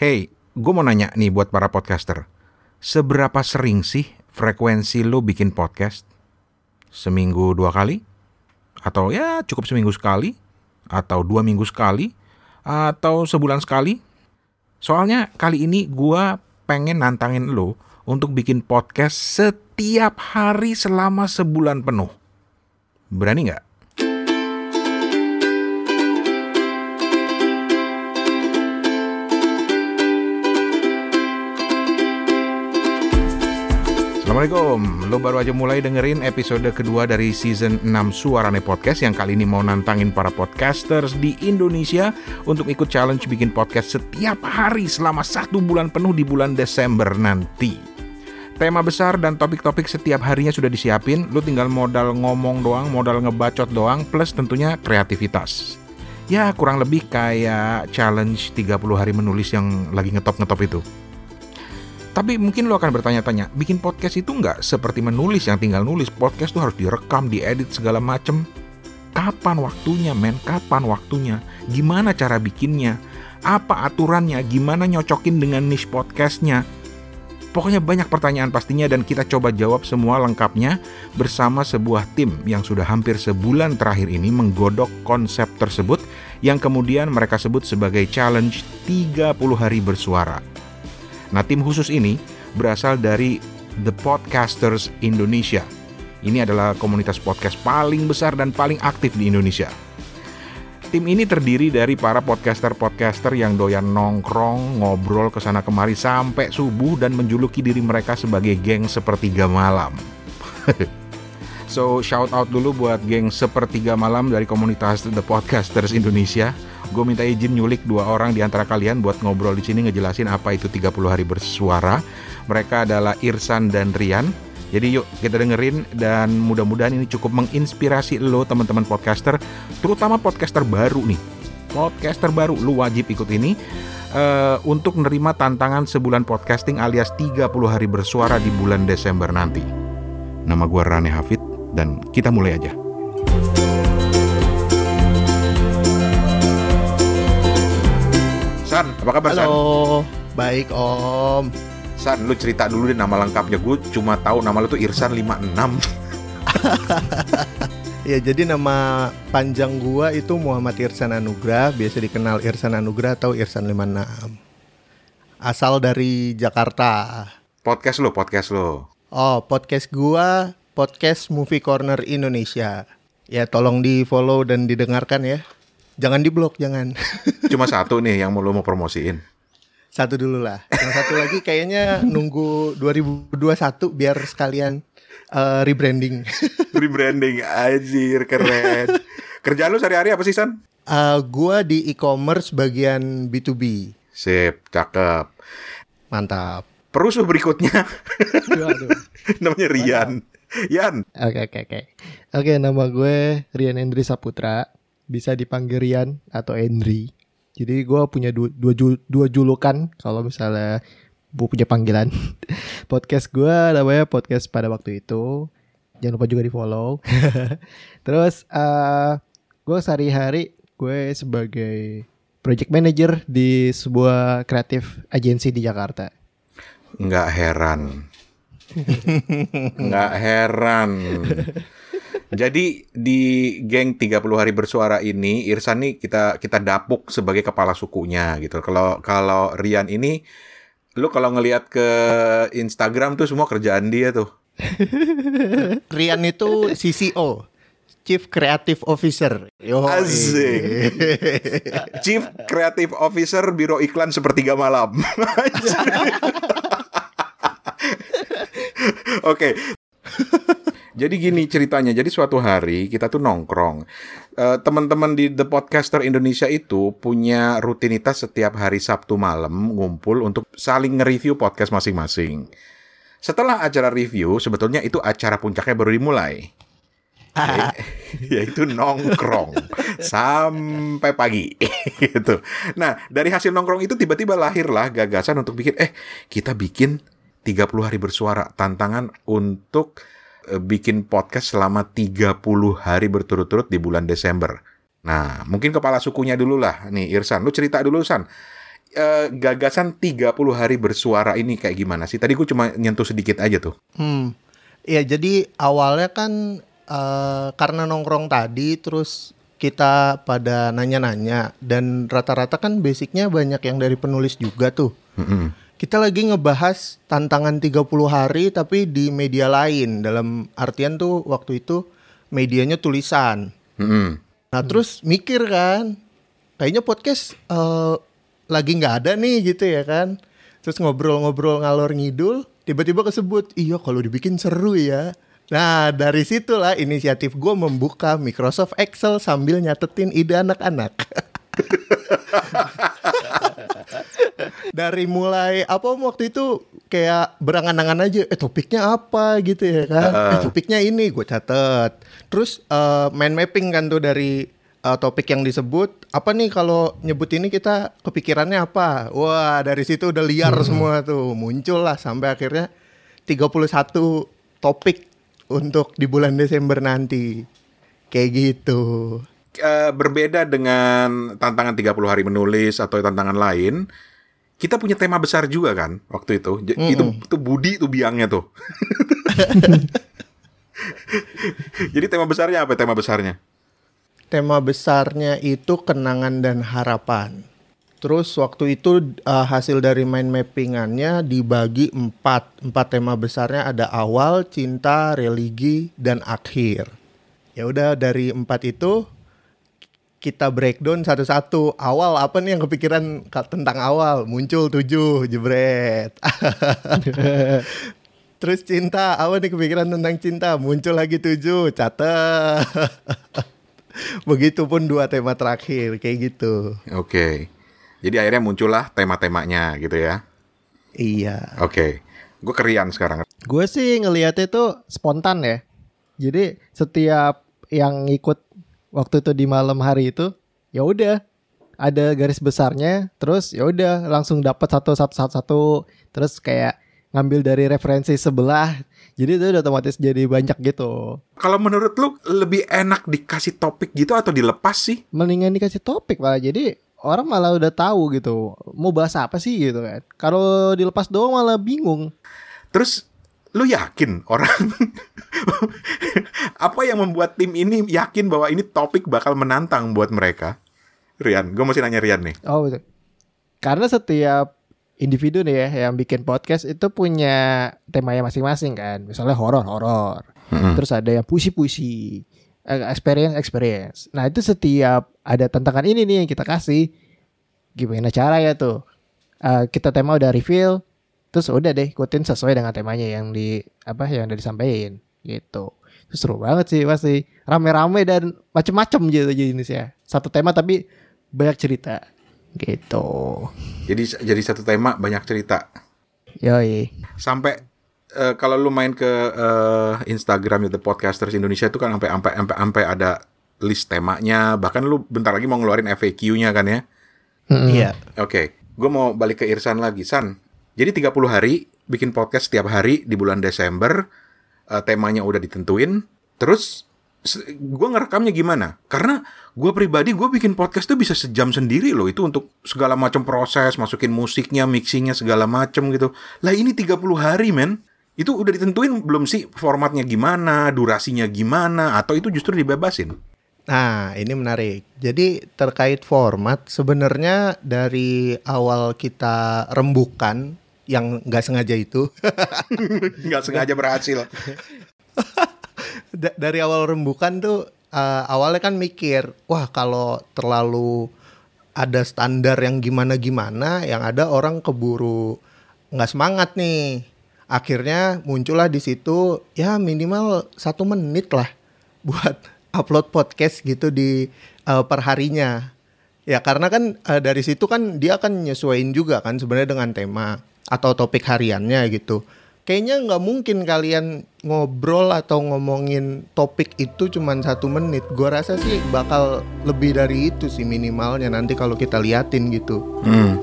Hey, gue mau nanya nih buat para podcaster. Seberapa sering sih frekuensi lo bikin podcast? Seminggu dua kali? Atau ya cukup seminggu sekali? Atau dua minggu sekali? Atau sebulan sekali? Soalnya kali ini gue pengen nantangin lo untuk bikin podcast setiap hari selama sebulan penuh. Berani nggak? Assalamualaikum, lo baru aja mulai dengerin episode kedua dari season 6 Suarane Podcast yang kali ini mau nantangin para podcasters di Indonesia untuk ikut challenge bikin podcast setiap hari selama satu bulan penuh di bulan Desember nanti. Tema besar dan topik-topik setiap harinya sudah disiapin, lo tinggal modal ngomong doang, modal ngebacot doang, plus tentunya kreativitas. Ya kurang lebih kayak challenge 30 hari menulis yang lagi ngetop-ngetop itu. Tapi mungkin lo akan bertanya-tanya, bikin podcast itu nggak seperti menulis yang tinggal nulis. Podcast tuh harus direkam, diedit segala macem. Kapan waktunya, men? Kapan waktunya? Gimana cara bikinnya? Apa aturannya? Gimana nyocokin dengan niche podcastnya? Pokoknya banyak pertanyaan pastinya dan kita coba jawab semua lengkapnya bersama sebuah tim yang sudah hampir sebulan terakhir ini menggodok konsep tersebut yang kemudian mereka sebut sebagai challenge 30 hari bersuara. Nah, tim khusus ini berasal dari The Podcasters Indonesia. Ini adalah komunitas podcast paling besar dan paling aktif di Indonesia. Tim ini terdiri dari para podcaster-podcaster yang doyan nongkrong, ngobrol ke sana kemari sampai subuh dan menjuluki diri mereka sebagai geng sepertiga malam. so, shout out dulu buat geng sepertiga malam dari komunitas The Podcasters Indonesia gue minta izin nyulik dua orang di antara kalian buat ngobrol di sini ngejelasin apa itu 30 hari bersuara. Mereka adalah Irsan dan Rian. Jadi yuk kita dengerin dan mudah-mudahan ini cukup menginspirasi lo teman-teman podcaster, terutama podcaster baru nih. Podcaster baru, lo wajib ikut ini uh, untuk menerima tantangan sebulan podcasting alias 30 hari bersuara di bulan Desember nanti. Nama gue Rane Hafid dan kita mulai aja. San, apa kabar San? Halo, baik Om. San, lu cerita dulu deh nama lengkapnya. Gue cuma tahu nama lu tuh Irsan 56. ya, jadi nama panjang gua itu Muhammad Irsan Anugrah, biasa dikenal Irsan Anugrah atau Irsan 56. Asal dari Jakarta. Podcast lo, podcast lo. Oh, podcast gua podcast Movie Corner Indonesia. Ya, tolong di-follow dan didengarkan ya. Jangan di blok, jangan. Cuma satu nih yang mau lo mau promosiin. Satu dulu lah. Yang satu lagi kayaknya nunggu 2021 biar sekalian uh, rebranding. rebranding, anjir keren. Kerjaan lu sehari-hari apa sih, San? Uh, gua di e-commerce bagian B2B. Sip, cakep. Mantap. Perusuh berikutnya. Namanya Rian. Yan. Oke, oke, oke. Oke, nama gue Rian Endri Saputra bisa dipanggil Rian atau Endri. Jadi gue punya dua, dua, dua julukan kalau misalnya gue punya panggilan. podcast gue namanya podcast pada waktu itu. Jangan lupa juga di follow. Terus uh, gue sehari-hari gue sebagai project manager di sebuah kreatif agensi di Jakarta. Nggak heran. Nggak heran. Jadi di geng 30 hari bersuara ini Irsan nih kita kita dapuk sebagai kepala sukunya gitu. Kalau kalau Rian ini lu kalau ngelihat ke Instagram tuh semua kerjaan dia tuh. Rian itu CCO. Chief Creative Officer. Yo, Asik. Chief Creative Officer Biro Iklan Sepertiga Malam. Oke, jadi gini ceritanya. Jadi suatu hari kita tuh nongkrong. Uh, Teman-teman di The Podcaster Indonesia itu punya rutinitas setiap hari Sabtu malam ngumpul untuk saling nge-review podcast masing-masing. Setelah acara review, sebetulnya itu acara puncaknya baru dimulai. Ya, yaitu nongkrong sampai pagi gitu. Nah, dari hasil nongkrong itu tiba-tiba lahirlah gagasan untuk bikin eh kita bikin 30 hari bersuara tantangan untuk Eh, bikin podcast selama 30 hari berturut-turut di bulan Desember. Nah, mungkin kepala sukunya dulu lah. Nih, Irsan, lu cerita dulu, San. eh, gagasan 30 hari bersuara ini kayak gimana sih? Tadi gue cuma nyentuh sedikit aja tuh. Hmm. Ya jadi awalnya kan eh, karena nongkrong tadi terus kita pada nanya-nanya dan rata-rata kan basicnya banyak yang dari penulis juga tuh. Mm-mm. Kita lagi ngebahas tantangan 30 hari tapi di media lain dalam artian tuh waktu itu medianya tulisan. Mm-mm. Nah terus mikir kan, kayaknya podcast eh, lagi nggak ada nih gitu ya kan. Terus ngobrol-ngobrol ngalor ngidul, tiba-tiba kesebut, iya kalau dibikin seru ya. Nah dari situlah inisiatif gue membuka Microsoft Excel sambil nyatetin ide anak-anak. dari mulai apa waktu itu kayak berangan-angan aja eh topiknya apa? gitu ya kan. Eh, topiknya ini gue catet. Terus eh, mind mapping kan tuh dari eh, topik yang disebut apa nih kalau nyebut ini kita kepikirannya apa? Wah dari situ udah liar semua tuh. Muncul lah sampai akhirnya 31 topik untuk di bulan Desember nanti. Kayak gitu Eh, berbeda dengan tantangan 30 hari menulis atau tantangan lain, kita punya tema besar juga kan waktu itu. J- Itu itu Budi tuh biangnya tuh. Jadi tema besarnya apa tema besarnya? tema besarnya itu kenangan dan harapan. Terus waktu itu uh, hasil dari mind mappingannya dibagi empat. Empat tema besarnya ada awal, cinta, religi, dan akhir. Ya udah dari empat itu kita breakdown satu-satu. Awal apa nih yang kepikiran tentang awal? Muncul tujuh, jebret. Terus cinta, apa nih kepikiran tentang cinta? Muncul lagi tujuh, catet. Begitupun dua tema terakhir, kayak gitu. Oke. Jadi akhirnya muncullah tema-temanya gitu ya. Iya. Oke. Gue kerian sekarang. Gue sih ngelihatnya itu spontan ya. Jadi setiap yang ikut waktu itu di malam hari itu, ya udah ada garis besarnya, terus ya udah langsung dapat satu satu satu satu, terus kayak ngambil dari referensi sebelah. Jadi itu udah otomatis jadi banyak gitu. Kalau menurut lu lebih enak dikasih topik gitu atau dilepas sih? Mendingan dikasih topik malah. Jadi orang malah udah tahu gitu. Mau bahas apa sih gitu kan. Kalau dilepas doang malah bingung. Terus lu yakin orang apa yang membuat tim ini yakin bahwa ini topik bakal menantang buat mereka? Rian, gue masih nanya Rian nih. Oh, betul. Karena setiap individu nih ya yang bikin podcast itu punya temanya masing-masing kan. Misalnya horor, horor. Terus ada yang puisi-puisi, eh, experience, experience. Nah, itu setiap ada tantangan ini nih yang kita kasih. Gimana cara ya tuh? Eh, kita tema udah reveal, terus udah deh ikutin sesuai dengan temanya yang di apa yang udah disampaikan gitu. Itu seru banget sih pasti. Rame-rame dan macem-macem gitu jenisnya. Satu tema tapi banyak cerita gitu. Jadi jadi satu tema banyak cerita. Yoi. Sampai eh, kalau lu main ke eh, Instagram The Podcasters Indonesia itu kan sampai sampai sampai sampai ada list temanya, bahkan lu bentar lagi mau ngeluarin FAQ-nya kan ya. Iya. Oke, gue mau balik ke Irsan lagi, San. Jadi 30 hari bikin podcast setiap hari di bulan Desember, eh, temanya udah ditentuin. Terus gue ngerekamnya gimana? Karena gue pribadi gue bikin podcast tuh bisa sejam sendiri loh itu untuk segala macam proses, masukin musiknya, mixingnya segala macam gitu. Lah ini 30 hari men. Itu udah ditentuin belum sih formatnya gimana, durasinya gimana, atau itu justru dibebasin? Nah, ini menarik. Jadi terkait format, sebenarnya dari awal kita rembukan yang nggak sengaja itu, Nggak sengaja berhasil. da- dari awal rembukan tuh eh, awalnya kan mikir, wah kalau terlalu ada standar yang gimana-gimana, yang ada orang keburu nggak semangat nih. Akhirnya muncullah di situ ya minimal satu menit lah buat upload podcast gitu di eh, perharinya. Ya karena kan eh, dari situ kan dia akan nyesuaiin juga kan sebenarnya dengan tema atau topik hariannya gitu. Kayaknya nggak mungkin kalian ngobrol atau ngomongin topik itu cuman satu menit. Gua rasa sih bakal lebih dari itu sih minimalnya nanti kalau kita liatin gitu. Hmm.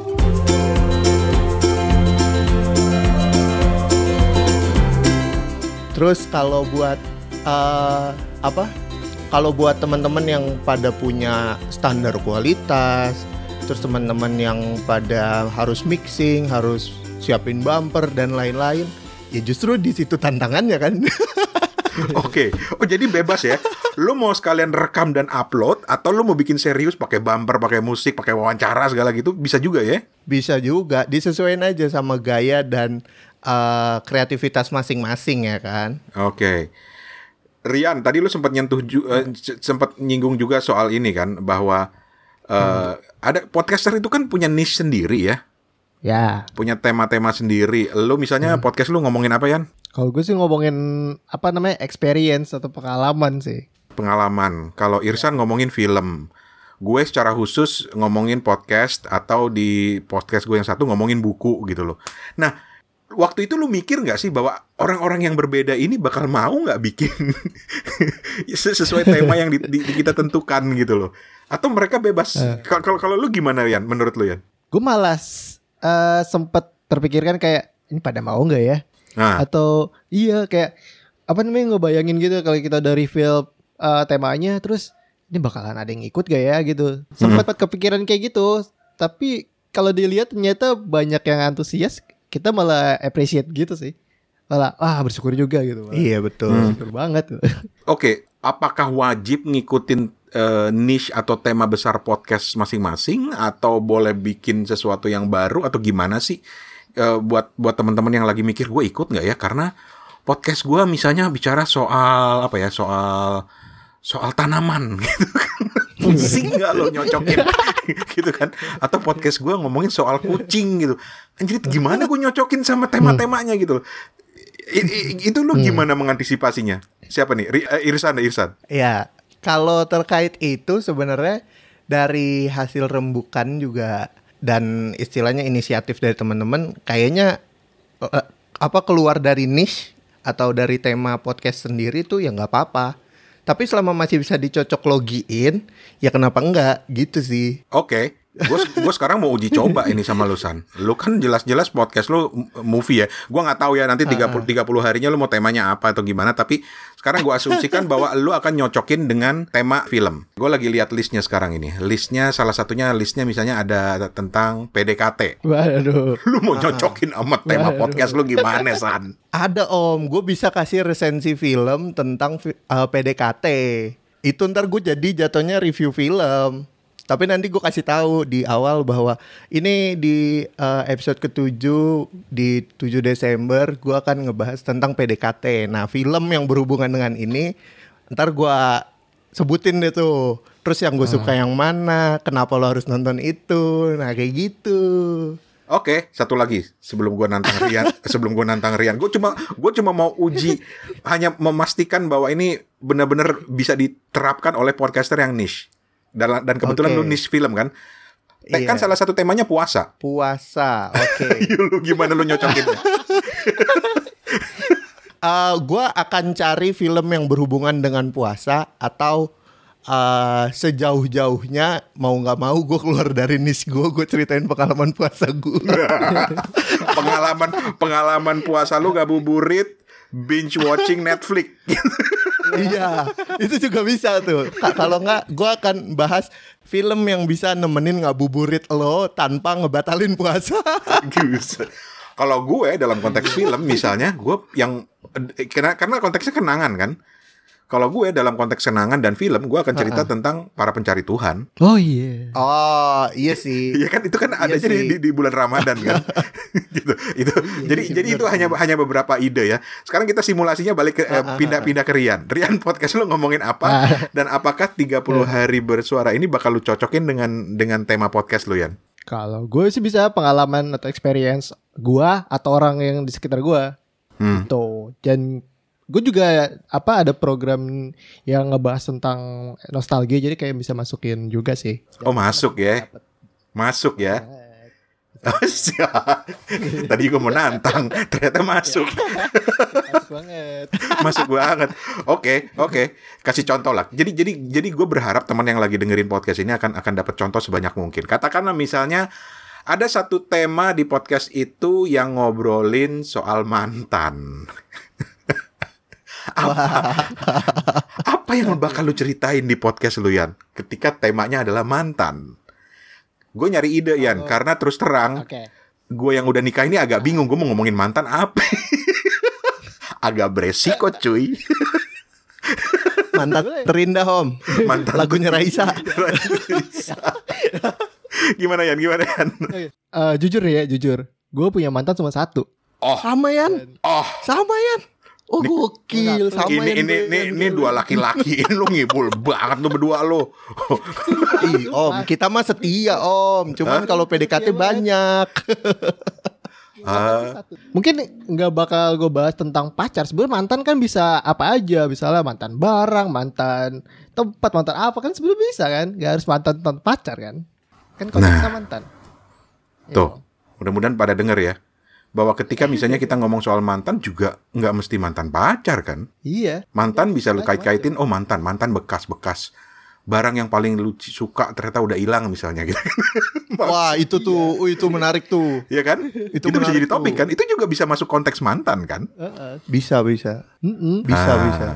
Terus kalau buat eh, apa? Kalau buat teman-teman yang pada punya standar kualitas, terus teman-teman yang pada harus mixing, harus siapin bumper dan lain-lain. Ya justru di situ tantangannya kan. Oke, oh jadi bebas ya. Lu mau sekalian rekam dan upload atau lu mau bikin serius pakai bumper, pakai musik, pakai wawancara segala gitu bisa juga ya? Bisa juga, disesuaikan aja sama gaya dan uh, kreativitas masing-masing ya kan. Oke. Rian, tadi lu sempat nyentuh ju- eh, c- sempat nyinggung juga soal ini kan bahwa eh, ada podcaster itu kan punya niche sendiri ya, Ya, punya tema-tema sendiri. Lu misalnya podcast lu ngomongin apa Yan? kalau gue sih ngomongin apa namanya experience atau pengalaman sih. Pengalaman. Kalau Irsan ngomongin film. Gue secara khusus ngomongin podcast atau di podcast gue yang satu ngomongin buku gitu loh. Nah, waktu itu lu mikir nggak sih bahwa orang-orang yang berbeda ini bakal mau nggak bikin sesuai tema yang di, di- kita tentukan gitu loh? Atau mereka bebas? Kalau kalau kalau lu gimana Yan? Menurut lu Yan? Gue malas eh, sempet terpikirkan kayak ini pada mau nggak ya? Nah, Atau iya kayak apa namanya ngebayangin gitu kalau kita udah reveal eh, temanya terus ini bakalan ada yang ikut gak ya gitu. Sempat kepikiran kayak gitu. Tapi kalau dilihat ternyata banyak yang antusias, kita malah appreciate gitu sih. Malah ah bersyukur juga gitu. Malah. Iya betul. Bersyukur banget. Oke, apakah wajib ngikutin eh, niche atau tema besar podcast masing-masing atau boleh bikin sesuatu yang baru atau gimana sih? Eh, buat buat teman-teman yang lagi mikir gue ikut nggak ya? Karena podcast gue misalnya bicara soal apa ya? Soal soal tanaman gitu kan. Pusing nggak lo nyocokin gitu kan? Atau podcast gue ngomongin soal kucing gitu. Anjir, gimana gue nyocokin sama tema-temanya gitu loh. I- i- itu lu gimana mengantisipasinya? Siapa nih? Eh, Irsan, Irsan. Ya, kalau terkait itu sebenarnya dari hasil rembukan juga dan istilahnya inisiatif dari teman-teman kayaknya eh, apa keluar dari niche atau dari tema podcast sendiri tuh ya nggak apa-apa. Tapi selama masih bisa dicocok logiin, ya kenapa enggak gitu sih. Oke, gue gue sekarang mau uji coba ini sama lu San. Lu kan jelas-jelas podcast lu movie ya. Gua nggak tahu ya nanti 30 30 harinya lu mau temanya apa atau gimana, tapi sekarang gua asumsikan bahwa lu akan nyocokin dengan tema film. Gue lagi lihat listnya sekarang ini. Listnya salah satunya listnya misalnya ada tentang PDKT. Waduh. Lu mau nyocokin sama tema Waduh. podcast lu gimana San? Ada om, gue bisa kasih resensi film tentang fi- eh, PDKT. Itu ntar gue jadi jatuhnya review film. Tapi nanti gue kasih tahu di awal bahwa ini di eh, episode ketujuh di 7 Desember gue akan ngebahas tentang PDKT. Nah film yang berhubungan dengan ini ntar gue sebutin deh tuh. Terus yang gue suka yang mana, kenapa lo harus nonton itu, nah kayak gitu. Oke, satu lagi sebelum gua nantang Rian, sebelum gua nantang Rian, gue cuma gue cuma mau uji hanya memastikan bahwa ini benar-benar bisa diterapkan oleh podcaster yang niche. Dan, dan kebetulan Oke. lu niche film kan. Te- Kan Iya. salah satu temanya puasa. Puasa, oke. lu gimana lu nyocokinnya? Eh, gua akan cari film yang berhubungan dengan puasa atau eh, sejauh-jauhnya mau nggak mau gue keluar dari niche gue gue ceritain pengalaman puasa gue pengalaman pengalaman puasa lu ngabuburit, binge watching Netflix. Iya itu juga bisa tuh Ka- kalau nggak gue akan bahas film yang bisa nemenin ngabuburit lo tanpa ngebatalin puasa. Kalau gue dalam konteks film misalnya, gue yang karena karena konteksnya kenangan kan. Kalau gue dalam konteks kenangan dan film, gue akan cerita tentang para pencari Tuhan. Oh iya. oh iya sih Iya kan itu kan Iya adanya di, sih. di, di bulan Ramadan kan. gitu. Itu jadi iya, jadi itu hanya hanya beberapa ide ya. Sekarang kita simulasinya balik ke eh, pindah-pindah ke Rian. Rian podcast lu ngomongin apa dan apakah 30 hari bersuara ini bakal lu cocokin dengan dengan tema podcast lu Yan? Kalau gue sih bisa pengalaman atau experience gua atau orang yang di sekitar gua. Hmm. Tuh. Dan gue juga apa ada program yang ngebahas tentang nostalgia jadi kayak bisa masukin juga sih. Oh masuk ya. Masuk ya. Oh, siap. Tadi gue mau nantang, ternyata masuk. Masuk banget. masuk banget. Oke, oke. Kasih contoh lah. Jadi jadi jadi gue berharap teman yang lagi dengerin podcast ini akan akan dapat contoh sebanyak mungkin. Katakanlah misalnya ada satu tema di podcast itu yang ngobrolin soal mantan. Apa, apa yang bakal lu ceritain di podcast lu Yan ketika temanya adalah mantan? gue nyari ide Yan karena terus terang Oke. gue yang udah nikah ini agak bingung gue mau ngomongin mantan apa. agak beresiko cuy. Mantan terindah om. Mantan Lagunya Raisa. gimana Yan? Gimana Yan? Eh, jujur ya, jujur. Gue punya mantan cuma satu. Oh, Sama Yan. oh. Sama Yan. Oh gokil sama ini ini ini ini dua laki-laki ini lu ngibul banget lu berdua lu. Ih, om, kita mah setia om. Cuman kalau PDKT banyak. Ah, Mungkin nggak bakal gue bahas tentang pacar. Sebenarnya mantan kan bisa apa aja, misalnya mantan barang, mantan tempat, mantan apa kan sebenarnya bisa kan? Gak harus mantan tentang pacar kan? Kan kalau Nah. mantan. Iya tuh. Mudah-mudahan pada denger ya. Bahwa ketika misalnya kita ngomong soal mantan juga nggak mesti mantan pacar kan. Iya. Mantan bisa lu kait-kaitin, oh mantan, mantan bekas-bekas. Barang yang paling lu suka ternyata udah hilang misalnya gitu. Wah itu tuh, uh, itu menarik tuh. Iya kan? Itu, bisa menarik jadi topik tuh. kan? Itu juga bisa masuk konteks mantan kan? Heeh. Bisa bisa. Bisa Ah. bisa.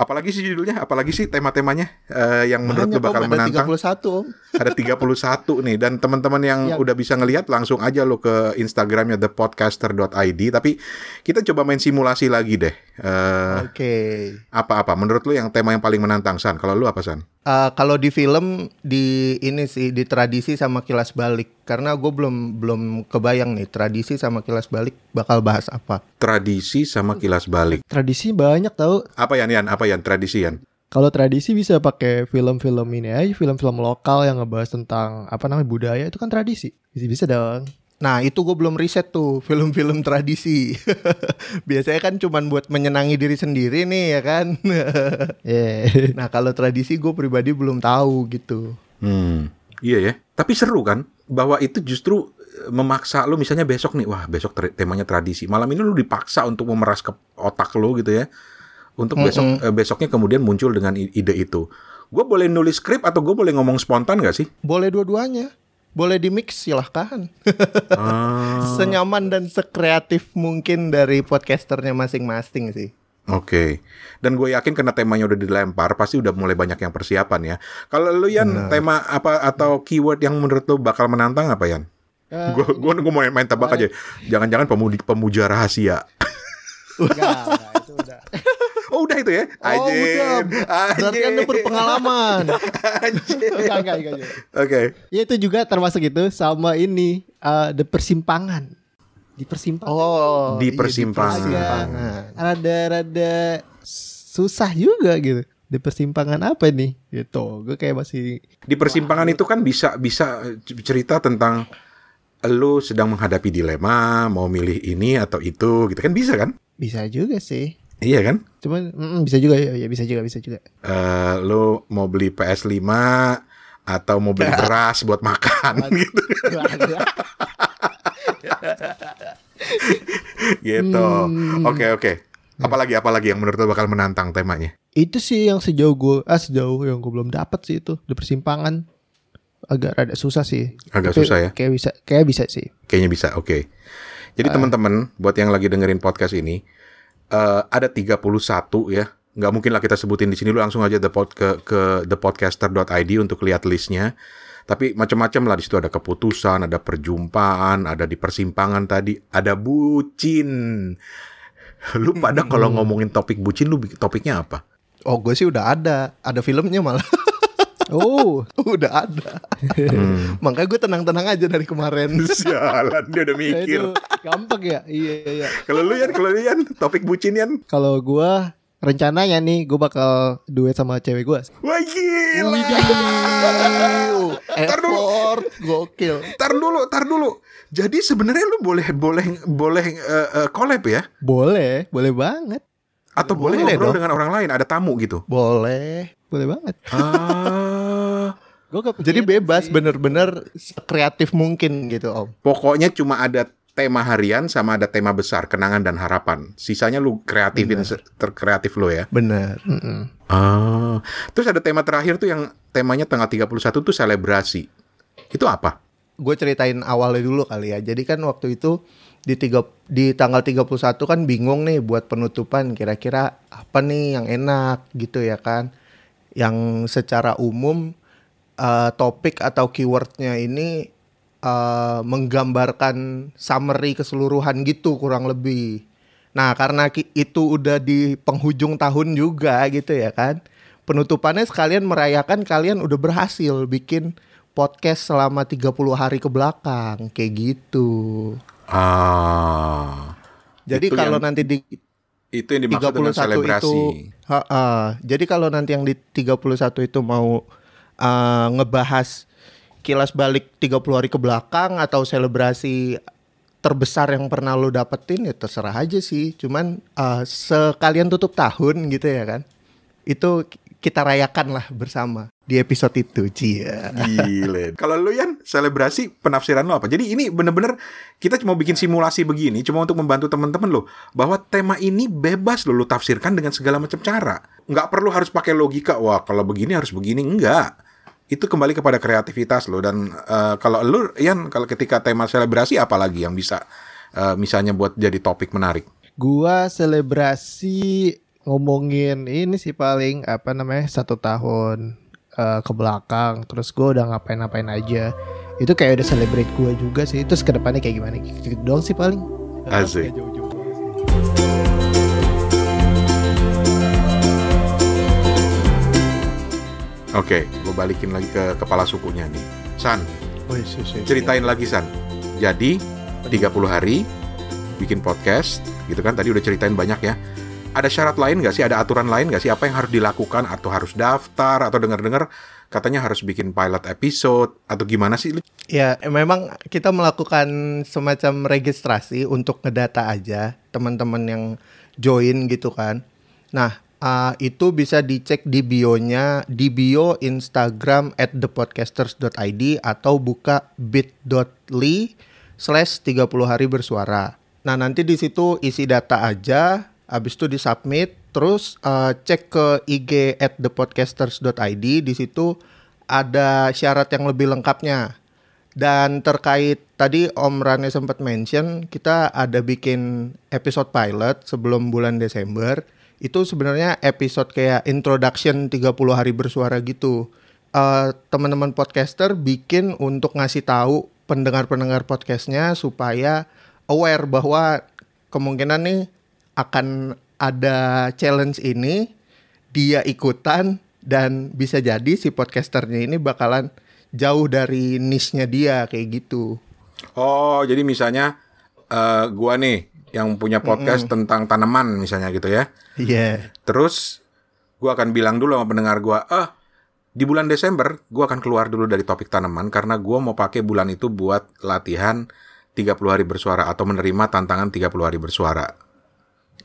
Apalagi sih judulnya? Apalagi sih tema-temanya eh, yang menurut lu Banyak, bakal om, ada menantang? 31 om. Ada 31 nih dan teman-teman yang Yang- udah bisa ngelihat langsung aja lo ke Instagramnya thepodcaster.id tapi kita coba main simulasi lagi deh. Eh, Oke. apa-apa menurut lu yang tema yang paling menantang San? Kalau lu apa San? Eh, kalau di film di ini sih di tradisi sama kilas balik karena gue belum belum kebayang nih tradisi sama kilas balik bakal bahas apa. Tradisi sama kilas balik. Tradisi banyak tau. Apa Yan Yan? Apa Yan? Tradisi Yan? Kalau tradisi bisa pakai film-film ini aja, film-film lokal yang ngebahas tentang apa namanya budaya itu kan tradisi. Bisa bisa dong. Nah itu gue belum riset tuh film-film tradisi. Biasanya kan cuman buat menyenangi diri sendiri nih ya kan. Yeah. nah kalau tradisi gue pribadi belum tahu gitu. Hmm, iya ya. Tapi seru kan? Bahwa itu justru eh, memaksa lu misalnya besok nih, wah besok ter- temanya tradisi. Malam ini lu dipaksa untuk memeras ke otak lu gitu ya. Untuk besok eh, besoknya kemudian muncul dengan i- ide itu. Gue boleh nulis skrip atau gue boleh ngomong spontan gak sih? Boleh dua-duanya. Boleh di mix silahkan. Ah, Senyaman dan sekreatif mungkin dari podcasternya masing-masing sih. Oke. Dan gue yakin karena temanya udah dilempar, pasti udah mulai banyak yang persiapan ya. Kalau lu Yan, tema apa atau keyword yang menurut lu bakal menantang apa Yan? Eh, Gue gua mau main tebak aja. Jangan-jangan pemudi, pemuja rahasia. enggak, enggak, itu udah. Oh udah itu ya? Oh udah, berarti anda berpengalaman. enggak, enggak, enggak. juga. Oke. Ya itu juga termasuk itu sama ini eh, the persimpangan. Di persimpangan. Oh, Di iya, persimpangan. persimpangan. Rada-rada susah juga gitu. Di persimpangan apa nih? Gitu. Gue kayak masih Di persimpangan itu kan bisa bisa cerita tentang lu sedang menghadapi dilema, mau milih ini atau itu gitu kan bisa kan? bisa juga sih. Iya kan? Cuman mm, bisa juga ya, ya bisa juga, bisa juga. Eh lu mau beli PS5 atau mau beli beras buat makan gitu. gitu. Hmm. Oke oke. Apalagi apalagi yang menurut lu bakal menantang temanya? itu sih yang sejauh gue, ah sejauh yang gue belum dapat sih itu di persimpangan. Agak rada susah sih. Agak Tapi susah ya? Kayak bisa, kayak bisa sih. Kayaknya bisa, oke. Jadi teman-teman, buat yang lagi dengerin podcast ini, eh ada 31 ya. Nggak mungkin lah kita sebutin di sini, lu langsung aja the pod, ke, ke thepodcaster.id untuk lihat listnya. Tapi macam-macam lah di situ ada keputusan, ada perjumpaan, ada di persimpangan tadi, ada bucin. Lu pada kalau ngomongin topik bucin, lu topiknya apa? Oh, gue sih udah ada, ada filmnya malah. Oh, udah ada. Makanya gue tenang-tenang aja dari kemarin. Sialan, dia udah ya mikir. itu gampang ya. Iya, iya. Kalau lu Yan, kalau lu Yan, topik bucin Yan. Kalau gue rencananya nih gue bakal duet sama cewek gue. Wah gila. Tar dulu. Gokil. Tar dulu, tar dulu. Jadi sebenarnya lu boleh boleh boleh eh, eh, collab ya? Boleh, boleh banget. Atau boleh, Boleh ngobrol dong. dengan orang lain, ada tamu gitu. Boleh. Boleh banget. Ah, Gue Jadi bebas bener-bener kreatif mungkin gitu om. pokoknya cuma ada tema harian sama ada tema besar, kenangan dan harapan. Sisanya lu kreatifin se- terkreatif lo ya. Bener. Ah. Terus ada tema terakhir tuh yang temanya tanggal 31 tuh selebrasi. Itu apa? Gue ceritain awalnya dulu kali ya. Jadi kan waktu itu di tiga di tanggal 31 kan bingung nih buat penutupan kira-kira apa nih yang enak gitu ya kan. Yang secara umum eh, topik atau keywordnya ini eh, menggambarkan summary keseluruhan gitu kurang lebih. Nah karena itu udah di penghujung tahun juga gitu ya kan. Penutupannya sekalian merayakan kalian udah berhasil bikin podcast selama 30 hari ke belakang kayak gitu. Ah. Jadi kalau yang- nanti di itu yang dimaksud dengan 31 selebrasi. itu Ha-ha. jadi kalau nanti yang di 31 itu mau uh, ngebahas kilas balik 30 hari ke belakang atau selebrasi terbesar yang pernah lo dapetin ya terserah aja sih cuman uh, sekalian tutup tahun gitu ya kan itu kita rayakan lah bersama di episode itu cia Gile. Kalau lu Yan, selebrasi penafsiran lu apa? Jadi ini bener-bener kita cuma bikin simulasi begini cuma untuk membantu teman-teman lo bahwa tema ini bebas lo lu tafsirkan dengan segala macam cara. Nggak perlu harus pakai logika. Wah, kalau begini harus begini. Enggak. Itu kembali kepada kreativitas lo dan eh, kalau lu Yan kalau ketika tema selebrasi apa lagi yang bisa eh, misalnya buat jadi topik menarik? Gua selebrasi ngomongin ini sih paling apa namanya satu tahun eh, ke belakang. Terus gue udah ngapain-ngapain aja. Itu kayak udah celebrate gue juga sih. Terus ke depannya kayak gimana? Gitu doang sih paling. Asik. Jauh-jauh Oke, gue balikin lagi ke kepala sukunya nih. San, Oh, iya, iya, iya. ceritain lagi San. Jadi 30 hari bikin podcast, gitu kan? Tadi udah ceritain banyak ya. Ada syarat lain nggak sih? Ada aturan lain nggak sih? Apa yang harus dilakukan? Atau harus daftar? Atau dengar-dengar katanya harus bikin pilot episode? Atau gimana sih? Ya, memang kita melakukan semacam registrasi untuk ngedata aja teman-teman yang join gitu kan. Nah, uh, itu bisa dicek di bio-nya, di bio Instagram at thepodcasters.id atau buka bit.ly slash 30 hari bersuara. Nah, nanti di situ isi data aja, habis itu disubmit, terus uh, cek ke IG at thepodcasters.id, di situ ada syarat yang lebih lengkapnya. Dan terkait tadi Om Rane sempat mention kita ada bikin episode pilot sebelum bulan Desember. Itu sebenarnya episode kayak introduction 30 hari bersuara gitu. Eh, teman-teman podcaster bikin untuk ngasih tahu pendengar-pendengar podcastnya supaya aware bahwa kemungkinan nih akan ada challenge ini dia ikutan dan bisa jadi si podcasternya ini bakalan jauh dari niche-nya dia kayak gitu. Oh, jadi misalnya eh, gua nih yang punya podcast tentang tanaman misalnya gitu ya. Iya. Terus gua akan bilang dulu sama pendengar gua, "Ah, di bulan Desember gua akan keluar dulu dari topik tanaman karena gua mau pakai bulan itu buat latihan 30 hari bersuara atau menerima tantangan 30 hari bersuara."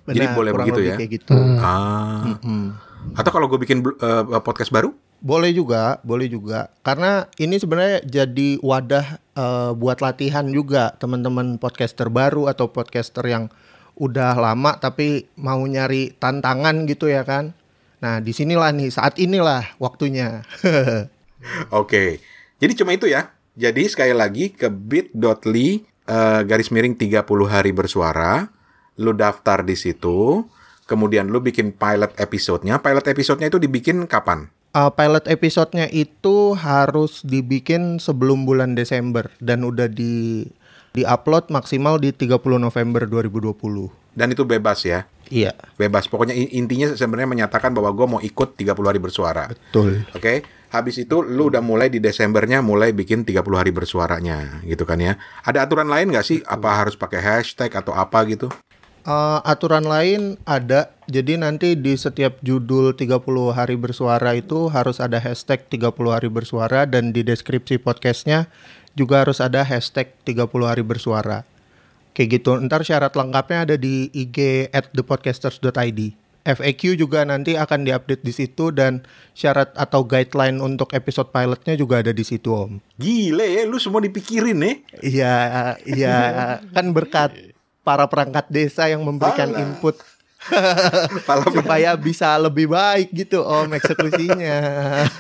Jadi boleh begitu ya? Kayak gitu. Ah. Mm. Atau kalau gue bikin eh, podcast baru? Boleh juga, boleh juga. Karena ini sebenarnya jadi wadah eh, buat latihan juga teman-teman podcaster baru atau podcaster yang udah lama tapi mau nyari tantangan gitu ya kan. Nah, di sinilah nih saat inilah waktunya. Oke. Jadi cuma itu ya. Jadi sekali lagi ke bit.ly eh, garis miring 30 hari bersuara. Lu daftar di situ. Kemudian lu bikin pilot episodenya. Pilot episodenya itu dibikin kapan? Uh, pilot episodenya itu harus dibikin sebelum bulan Desember dan udah di di upload maksimal di 30 November 2020. Dan itu bebas ya. Iya, Bebas. Pokoknya in- intinya sebenarnya menyatakan bahwa gue mau ikut 30 hari bersuara. betul. Oke, habis itu lu udah mulai di Desembernya mulai bikin 30 hari bersuaranya gitu kan ya. Ada aturan lain nggak sih? Apa harus pakai hashtag atau apa gitu? Uh, aturan lain ada, jadi nanti di setiap judul 30 hari bersuara itu harus ada hashtag 30 hari bersuara dan di deskripsi podcastnya juga harus ada hashtag 30 hari bersuara. Kayak gitu, ntar syarat lengkapnya ada di IG at thepodcasters.id. FAQ juga nanti akan diupdate di situ dan syarat atau guideline untuk episode pilotnya juga ada di situ om. Gile ya, lu semua dipikirin nih. Iya, iya kan berkat para perangkat desa yang memberikan Alah. input supaya bisa lebih baik gitu om eksekusinya.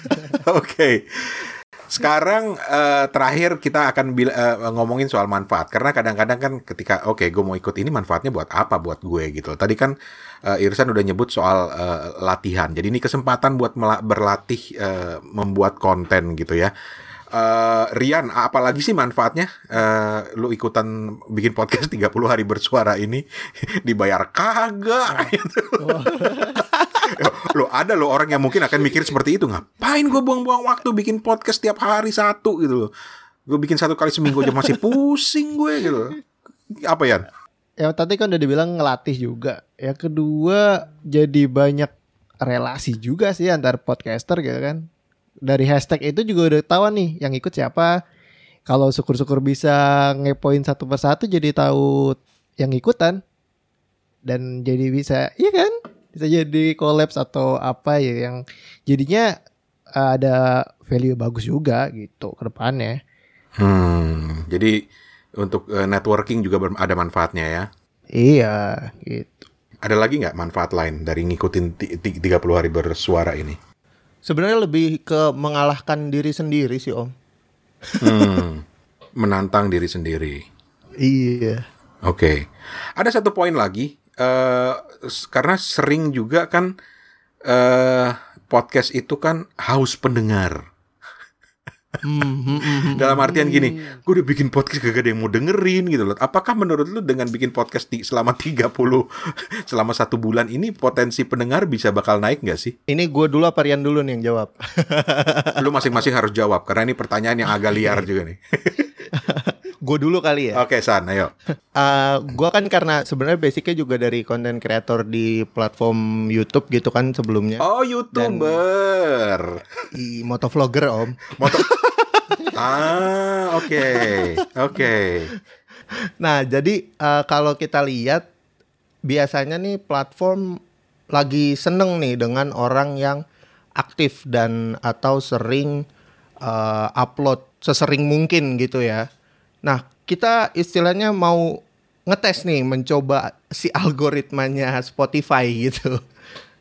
Oke. Sekarang eh, terakhir kita akan bil- eh, ngomongin soal manfaat karena kadang-kadang kan ketika oke gue mau ikut ini manfaatnya buat apa buat gue gitu. Tadi kan eh, Irsan udah nyebut soal eh, latihan. Jadi ini kesempatan buat berlatih eh, membuat konten gitu ya. Eh, Rian, apalagi sih manfaatnya eh, lu ikutan bikin podcast 30 hari bersuara ini dibayar kagak gitu. lo ada lo orang yang mungkin akan mikir seperti itu ngapain gue buang-buang waktu bikin podcast tiap hari satu gitu loh gue bikin satu kali seminggu aja masih pusing gue gitu loh. apa ya Ya tadi kan udah dibilang ngelatih juga. Yang kedua jadi banyak relasi juga sih antar podcaster gitu kan. Dari hashtag itu juga udah tahu nih yang ikut siapa. Kalau syukur-syukur bisa ngepoin satu persatu jadi tahu yang ikutan. Dan jadi bisa, iya kan? Bisa jadi collabs atau apa ya yang jadinya ada value bagus juga gitu ke depannya. hmm jadi untuk eh, networking juga ada manfaatnya ya Iya, gitu. ada lagi nggak manfaat lain dari ngikutin ti- ti- 30 hari bersuara ini Sebenarnya lebih ke mengalahkan diri sendiri sih Om. hmm, menantang diri sendiri Iya. Oke, ada satu poin lagi eh s- karena sering juga kan eh podcast itu kan haus pendengar. Hmm, hmm, hmm, hmm. Dalam artian gini, gue udah bikin podcast gak ada yang mau dengerin gitu loh. Apakah menurut lu dengan bikin podcast di, selama 30 selama satu bulan ini potensi pendengar bisa bakal naik nggak sih? Ini gue dulu apa Rian dulu nih yang jawab? Lu masing-masing harus jawab karena ini pertanyaan yang agak liar juga nih. gue dulu kali ya. Oke, San, ayo. Uh, gue kan karena sebenarnya basicnya juga dari konten kreator di platform YouTube gitu kan sebelumnya. Oh, YouTuber. I motovlogger Om. Motor Ah, oke. Oke. Nah, jadi uh, kalau kita lihat biasanya nih platform lagi seneng nih dengan orang yang aktif dan atau sering uh, upload sesering mungkin gitu ya. Nah, kita istilahnya mau ngetes nih mencoba si algoritmanya Spotify gitu.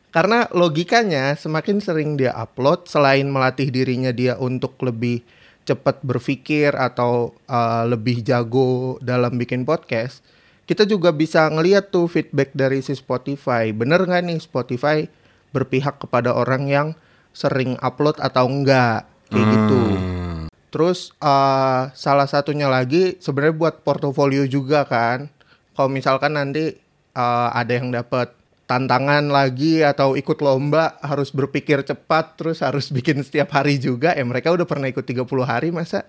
Karena logikanya semakin sering dia upload selain melatih dirinya dia untuk lebih cepat berpikir atau uh, lebih jago dalam bikin podcast, kita juga bisa ngeliat tuh feedback dari si Spotify. Bener nggak nih Spotify berpihak kepada orang yang sering upload atau enggak kayak gitu. Terus uh, salah satunya lagi sebenarnya buat portofolio juga kan. Kalau misalkan nanti uh, ada yang dapat tantangan lagi atau ikut lomba harus berpikir cepat terus harus bikin setiap hari juga. Eh mereka udah pernah ikut 30 hari masa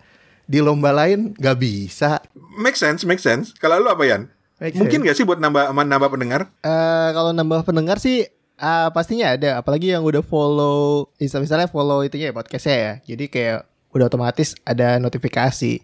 di lomba lain nggak bisa. Make sense, make sense. Kalau lu apa Yan? Make Mungkin gak sih buat nambah nambah pendengar? Eh kalau nambah pendengar sih ah, pastinya ada apalagi yang udah follow misal- misalnya follow itunya ya podcastnya ya jadi kayak udah otomatis ada notifikasi.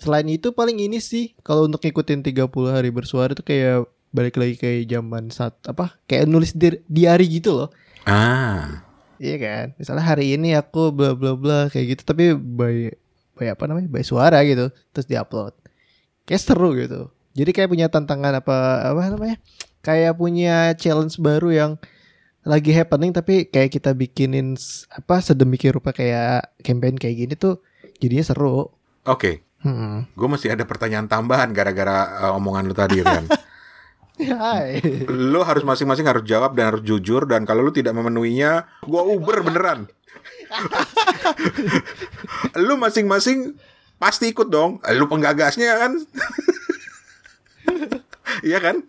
Selain itu paling ini sih kalau untuk ngikutin 30 hari bersuara itu kayak balik lagi kayak zaman saat apa kayak nulis di diary gitu loh. Ah. iya kan? Misalnya hari ini aku bla bla bla kayak gitu tapi by by apa namanya? By suara gitu terus diupload. Kayak seru gitu. Jadi kayak punya tantangan apa apa namanya? Kayak punya challenge baru yang lagi happening tapi kayak kita bikinin apa sedemikian rupa kayak campaign kayak gini tuh jadinya seru Oke, hmm. gue masih ada pertanyaan tambahan gara-gara uh, omongan lu tadi kan. Hai. lu harus masing-masing harus jawab dan harus jujur dan kalau lu tidak memenuhinya, gua Uber beneran. lu masing-masing pasti ikut dong. Lu penggagasnya kan? Iya kan?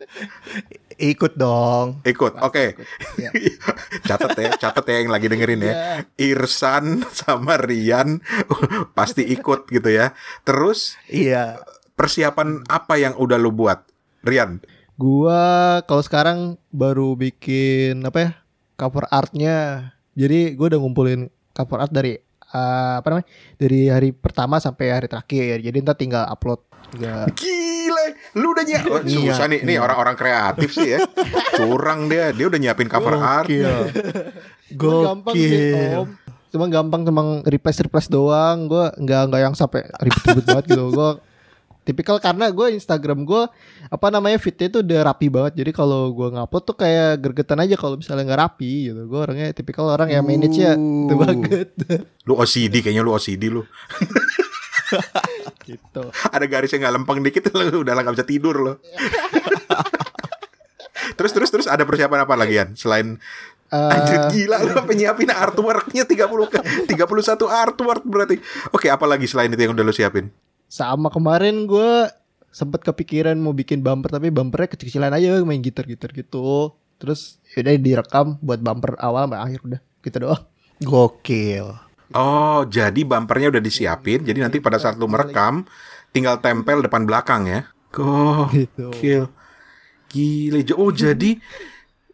Ikut dong. Ikut. Oke. Ya. catat ya, catat ya yang lagi dengerin ya. Irsan sama Rian pasti ikut gitu ya. Terus Iya. persiapan apa yang udah lu buat? Rian. Gua kalau sekarang baru bikin apa ya cover artnya. Jadi gue udah ngumpulin cover art dari eh, apa namanya dari hari pertama sampai hari terakhir. Jadi ntar tinggal upload. Juga. Lu udah nyiapin. Oh, Iya, susah nih, nih orang-orang kreatif sih ya. Curang dia, dia udah nyiapin cover art. Gokil. Cuma gampang sih Gokil. om. Cuma gampang cuma replace replace doang. Gue nggak nggak yang sampai ribet-ribet banget gitu. Gue tipikal karena gue Instagram gue apa namanya fitnya tuh udah rapi banget jadi kalau gue ngupload tuh kayak gergetan aja kalau misalnya nggak rapi gitu gue orangnya tipikal orang yang manage ya tuh Uh. banget Lu OCD kayaknya lu OCD lu. gitu Ada garis yang nggak lempeng dikit lu udah nggak bisa tidur lo. terus terus terus ada persiapan apa lagi Yan? Selain Eh, Anjir gila lu sampai nyiapin artworknya 30 ke 31 artwork berarti. Oke, apa lagi selain itu yang udah lu siapin? sama kemarin gue sempet kepikiran mau bikin bumper tapi bumpernya kecil-kecilan aja main gitar-gitar gitu terus udah direkam buat bumper awal sampai akhir udah gitu doang Gokil. Oh, jadi bumpernya udah disiapin. Jadi nanti pada saat lu merekam tinggal tempel depan belakang ya. gitu Gokil. Gile. Oh, jadi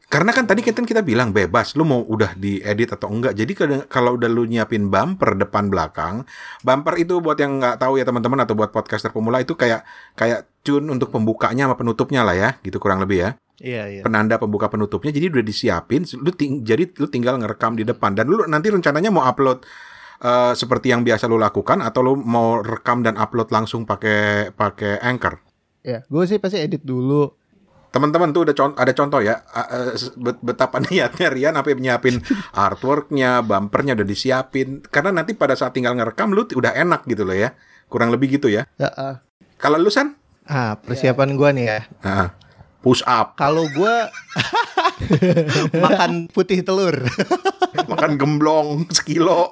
karena kan tadi kita kita bilang bebas, lu mau udah diedit atau enggak. Jadi kalau udah lu nyiapin bumper depan belakang, bumper itu buat yang nggak tahu ya teman-teman atau buat podcaster pemula itu kayak kayak tune untuk pembukanya sama penutupnya lah ya, gitu kurang lebih ya. Iya, iya. Penanda pembuka penutupnya jadi udah disiapin, lu ting- jadi lu tinggal ngerekam di depan dan lu nanti rencananya mau upload eh, seperti yang biasa lu lakukan atau lu mau rekam dan upload langsung pakai pakai Anchor. ya gue sih pasti edit dulu Teman-teman tuh udah con- ada contoh ya bet- betapa niatnya Rian sampai nyiapin artworknya, bumpernya udah disiapin. Karena nanti pada saat tinggal ngerekam lu udah enak gitu loh ya. Kurang lebih gitu ya. ya ah. Kalau lu San? Ah, persiapan gua nih ya. Nah, push up, Kalau gua makan putih telur. makan gemblong sekilo.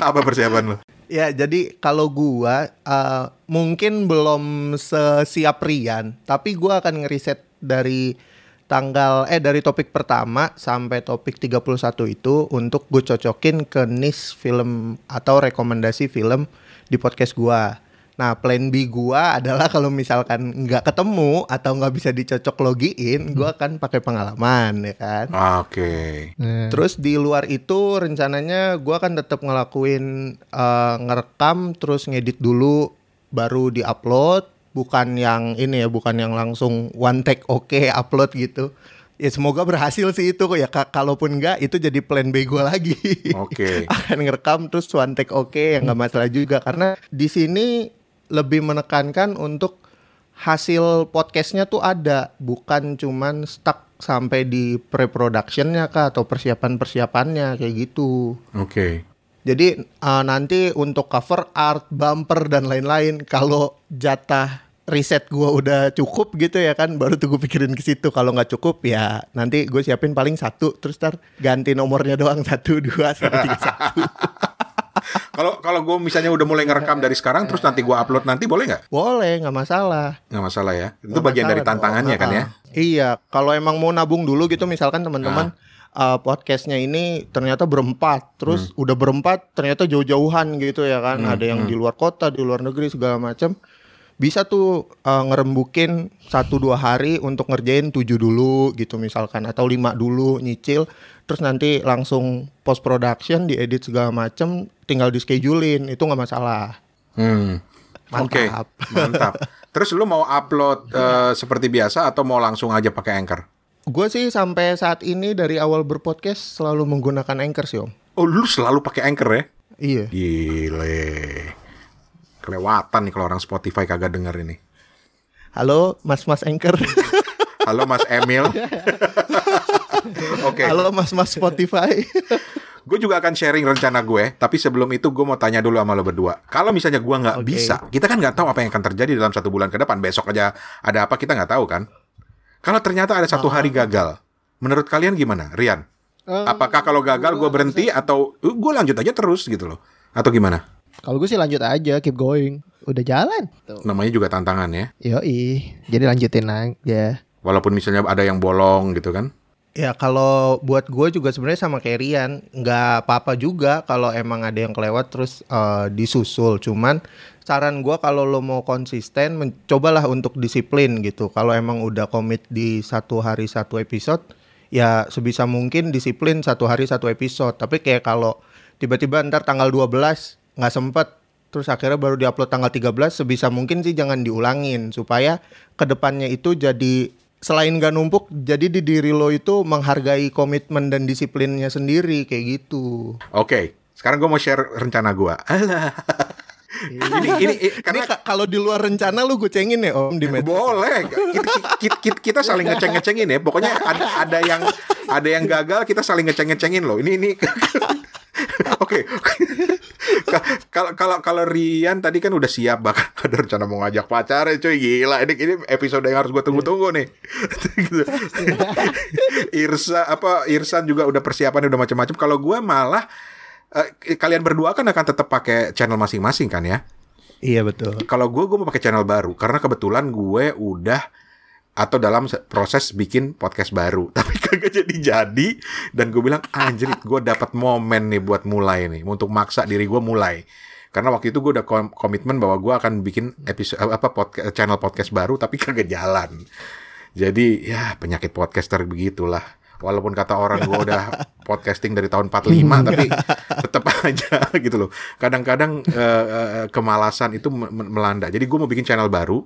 Apa persiapan lu? ya, jadi kalau gua eh, mungkin belum sesiap Rian, tapi gua akan ngeriset dari tanggal eh dari topik pertama sampai topik 31 itu untuk gue cocokin ke niche film atau rekomendasi film di podcast gua. Nah, plan B gua adalah kalau misalkan nggak ketemu atau nggak bisa dicocok logiin, gua akan pakai pengalaman ya kan. Oke. Nah, Terus di luar itu rencananya gua akan tetap ngelakuin eh, ngerekam terus ngedit dulu baru diupload bukan yang ini ya bukan yang langsung one take oke upload gitu. Ya semoga berhasil sih itu ya Ka- kalaupun enggak itu jadi plan B gua lagi. Oke. akan ngerekam terus one take oke ya nggak masalah juga karena di sini lebih menekankan untuk hasil podcastnya tuh ada bukan cuman stuck sampai di pre-productionnya kah atau persiapan-persiapannya kayak gitu. Oke. Jadi eh, nanti untuk cover art, bumper dan lain-lain kalau jatah riset gua udah cukup gitu ya kan baru tuh gue pikirin ke situ kalau nggak cukup ya nanti gue siapin paling satu terus ntar ganti nomornya doang satu dua sampai tiga satu Kalau kalau gue misalnya udah mulai ngerekam dari sekarang terus nanti gue upload nanti boleh nggak? boleh nggak masalah Nggak masalah ya. Itu Nggak bagian dari tantangannya dong. kan ya. Ah, Iya, kalau emang mau nabung dulu gitu misalkan teman-teman uh, podcastnya ini ternyata berempat, terus Hmm. udah berempat ternyata jauh-jauhan gitu ya kan, ada Hmm. yang di luar kota, di luar negeri segala macam. Bisa tuh uh, ngerembukin satu dua hari untuk ngerjain tujuh dulu gitu misalkan atau lima dulu nyicil, terus nanti langsung post production diedit segala macam, tinggal di schedulein itu nggak masalah. Hmm. Mantap. mantap. Terus lu mau upload eh, seperti biasa atau mau langsung aja pakai Anchor? Gue sih sampai saat ini dari awal berpodcast selalu menggunakan Anchor sih om. Oh, lu selalu pakai Anchor ya? Iya. Gile. Kelewatan nih kalau orang Spotify kagak denger ini. Halo Mas-Mas Anchor. Halo Mas Emil. Oke, Halo Mas-Mas Spotify. gue juga akan sharing rencana gue. Tapi sebelum itu gue mau tanya dulu sama lo berdua. Kalau misalnya gue nggak Oke. bisa, kita kan nggak tahu apa yang akan terjadi dalam satu bulan ke depan. Besok aja ada apa kita nggak tahu kan? Kalau ternyata ada satu hari gagal, menurut kalian gimana, Rian? Eh, Apakah kalau gagal gue berhenti atau gue lanjut aja terus gitu loh? Atau gimana? Kalau gue sih lanjut aja keep going udah jalan tuh Namanya juga tantangan ya. Yoi, jadi lanjutin aja. Walaupun misalnya ada yang bolong gitu kan. ya kalau buat gue juga sebenarnya sama kayak Rian, nggak apa-apa juga kalau emang ada yang kelewat terus eh, disusul. Cuman saran gue kalau lo mau konsisten, mencobalah untuk disiplin gitu. Kalau emang udah komit di satu hari satu episode, ya sebisa mungkin disiplin satu hari satu episode. Tapi kayak kalau tiba-tiba ntar tanggal 12 nggak sempet. Terus akhirnya baru diupload tanggal 13 sebisa mungkin sih jangan diulangin supaya ke depannya itu jadi selain gak numpuk jadi di diri lo itu menghargai komitmen dan disiplinnya sendiri kayak gitu. Oke, sekarang gue mau share rencana gue. Alah. ini ini Ini karena ka- kalau di luar rencana lu gue cengin ya Om di medsos. boleh. Kita, kita, kita, kita saling ngeceng-ngecengin ya. Pokoknya ada, ada yang ada yang gagal kita saling ngeceng-ngecengin loh. Ini ini oke Ka- kalau kalau kalau Rian tadi kan udah siap bahkan ada rencana mau ngajak pacar ya cuy gila ini ini episode yang harus gue tunggu-tunggu nih. Irsa apa Irsan juga udah persiapan udah macam-macam kalau gue malah eh, kalian berdua kan akan tetap pakai channel masing-masing kan ya Iya betul. kalau gue gue mau pakai channel baru karena kebetulan gue udah atau dalam se- proses bikin podcast baru. Tapi kagak jadi jadi dan gue bilang anjir gue dapat momen nih buat mulai nih. Untuk maksa diri gue mulai. Karena waktu itu gue udah kom- komitmen bahwa gue akan bikin episode apa podcast channel podcast baru tapi kagak jalan. Jadi ya penyakit podcaster begitulah walaupun kata orang gue udah podcasting dari tahun 45 tapi tetap aja gitu loh. Kadang-kadang eh, eh, kemalasan itu me- me- melanda. Jadi gue mau bikin channel baru.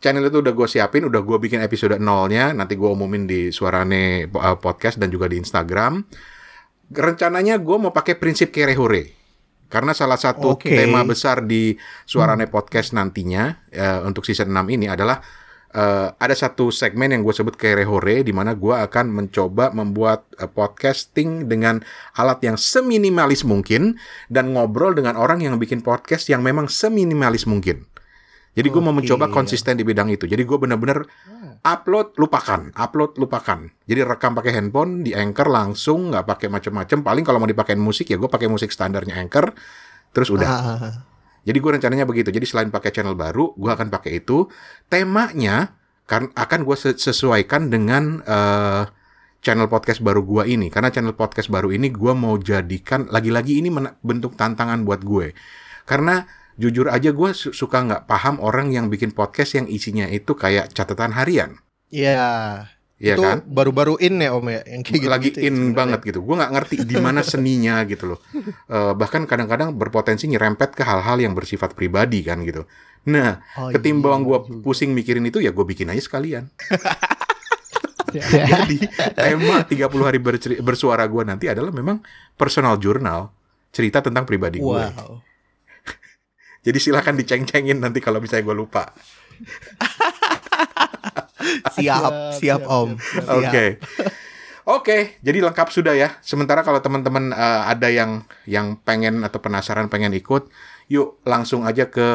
Channel itu udah gue siapin udah gue bikin episode nolnya. Nanti gue umumin di suarane podcast dan juga di Instagram. Rencananya gue mau pakai prinsip kerehore karena salah satu Oke. tema besar di Suarane Podcast nantinya eh, untuk season 6 ini adalah eh, ada satu segmen yang gue sebut kerehore di mana gue akan mencoba membuat eh, podcasting dengan alat yang seminimalis mungkin dan ngobrol dengan orang yang bikin podcast yang memang seminimalis mungkin. Jadi gue mau Oke. mencoba konsisten di bidang itu. Jadi gue bener-bener upload lupakan, upload lupakan. Jadi rekam pakai handphone di Anchor langsung nggak pakai macam-macam. Paling kalau mau dipakein musik ya gue pakai musik standarnya Anchor. Terus udah. Ah, Jadi gue rencananya begitu. Jadi selain pakai channel baru, gue akan pakai itu. Temanya kan akan gue sesuaikan dengan eh, channel podcast baru gue ini. Karena channel podcast baru ini gue mau jadikan lagi-lagi ini bentuk tantangan buat gue. Karena jujur aja gue su- suka nggak paham orang yang bikin podcast yang isinya itu kayak catatan harian. Iya. Iya itu kan? baru-baru in ya Om ya yang kayak gitu. lagi in sebenarnya. banget gitu. Gue nggak ngerti di mana seninya gitu loh. Eh, bahkan kadang-kadang berpotensi nyerempet ke hal-hal yang bersifat pribadi kan gitu. Nah, Oh, ketimbang iya gue juga. pusing mikirin itu ya gue bikin aja sekalian. Ya. Jadi tema 30 hari bersuara gue nanti adalah memang personal journal cerita tentang pribadi gue. Wow. Jadi silahkan diceng-cengin nanti kalau misalnya gue lupa. Siap, Siap, siap, Om. siap, Oke. Siap. Oke, jadi lengkap sudah ya. Sementara kalau teman-teman eh, ada yang yang pengen atau penasaran pengen ikut, yuk langsung aja ke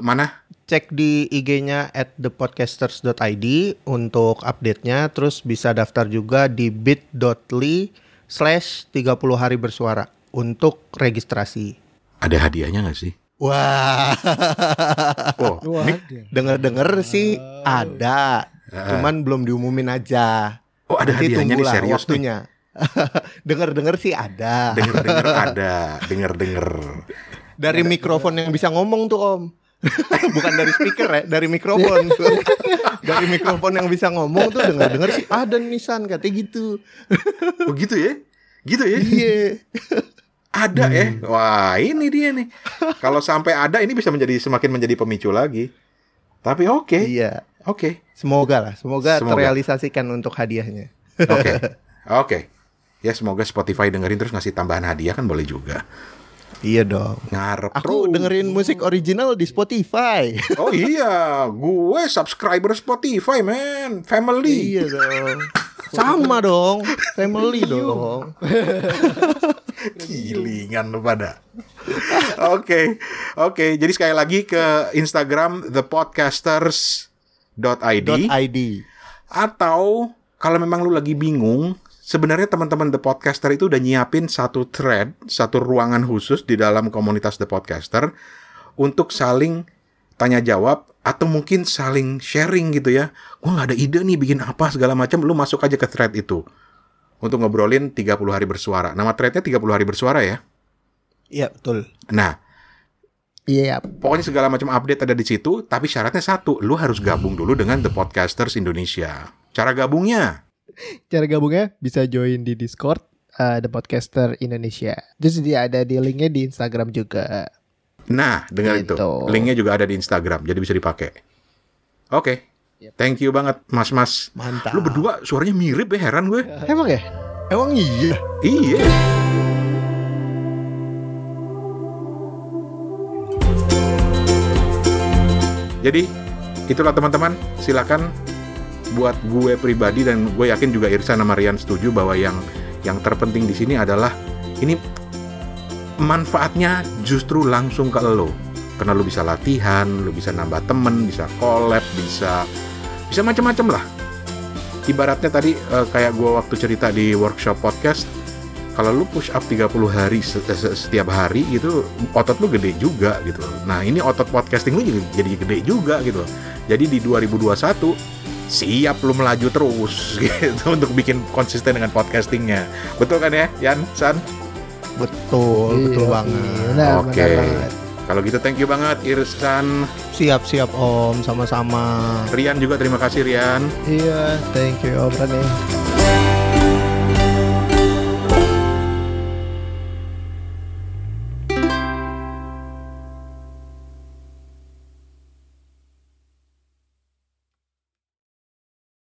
mana? Cek di IG-nya at thepodcasters.id untuk update-nya. Terus bisa daftar juga di bit.ly slash 30 hari bersuara untuk registrasi. Ada hadiahnya nggak sih? Wah, Oh, Wah, ini- ada. Cuman belum diumumin aja. oh ada Nanti hadiahnya nih serius nih. waktunya. Denger-denger sih ada. Dengar-dengar ada, dengar-dengar. Dari mikrofon yang bisa ngomong tuh Om. Bukan dari speaker ya, dari mikrofon. dari mikrofon yang bisa ngomong tuh denger-denger sih ada nisan katanya gitu. Oh gitu ya? Gitu ya? Iya. Ada ya? Wah ini dia nih. Kalau sampai ada ini bisa menjadi semakin menjadi pemicu lagi. Tapi oke, Iya. oke, Semoga lah, semoga, Semoga. terrealisasikan untuk hadiahnya. oke, oke. Ya semoga Spotify dengerin terus ngasih tambahan hadiah kan boleh juga. Iya dong. Ngarep Aku terus. dengerin musik original di Spotify. Oh iya, gue subscriber Spotify, man. Family. iya dong. Sama dong, family dong. Gilingan lu pada. Oke, oke. Jadi sekali lagi ke Instagram thepodcasters.id .id. atau kalau memang lu lagi bingung, sebenarnya teman-teman The Podcaster itu udah nyiapin satu thread, satu ruangan khusus di dalam komunitas The Podcaster untuk saling tanya jawab atau mungkin saling sharing gitu ya. Gua nggak ada ide nih bikin apa segala macam, lu masuk aja ke thread itu. Untuk ngobrolin 30 hari bersuara. Nama threadnya 30 hari bersuara ya. Iya, betul. Nah, Iya, pokoknya segala macam update ada di situ, tapi syaratnya satu, lu harus gabung dulu dengan The Podcasters Indonesia. Cara gabungnya, cara gabungnya bisa join di Discord uh, The Podcaster Indonesia. Terus dia ada di linknya di Instagram juga. nah dengar itu, Gitu. linknya juga ada di Instagram, jadi bisa dipakai. Oke, thank you banget, Mas-Mas. Mantap. Lu berdua suaranya mirip ya, heran gue. Emang ya? Emang iya? Iya. Jadi itulah teman-teman, silakan buat gue pribadi dan gue yakin juga Irsa sama Rian setuju bahwa yang yang terpenting di sini adalah ini manfaatnya justru langsung ke lo. Karena lo bisa latihan, lo bisa nambah temen, bisa collab, bisa bisa macam-macam lah. Ibaratnya tadi eh, kayak gue waktu cerita di workshop podcast, kalau lu push up 30 hari se- setiap hari gitu otot lu gede juga gitu nah ini otot podcasting jadi, jadi gede juga gitu jadi di 2021 siap lu melaju terus gitu untuk bikin konsisten dengan podcastingnya betul kan ya Yan San Betul, betul Iya, banget. Oke. banget. kalau gitu thank you banget Irsan Siap-siap Om, sama-sama. Rian juga terima kasih Rian Iya, thank you Om Rane.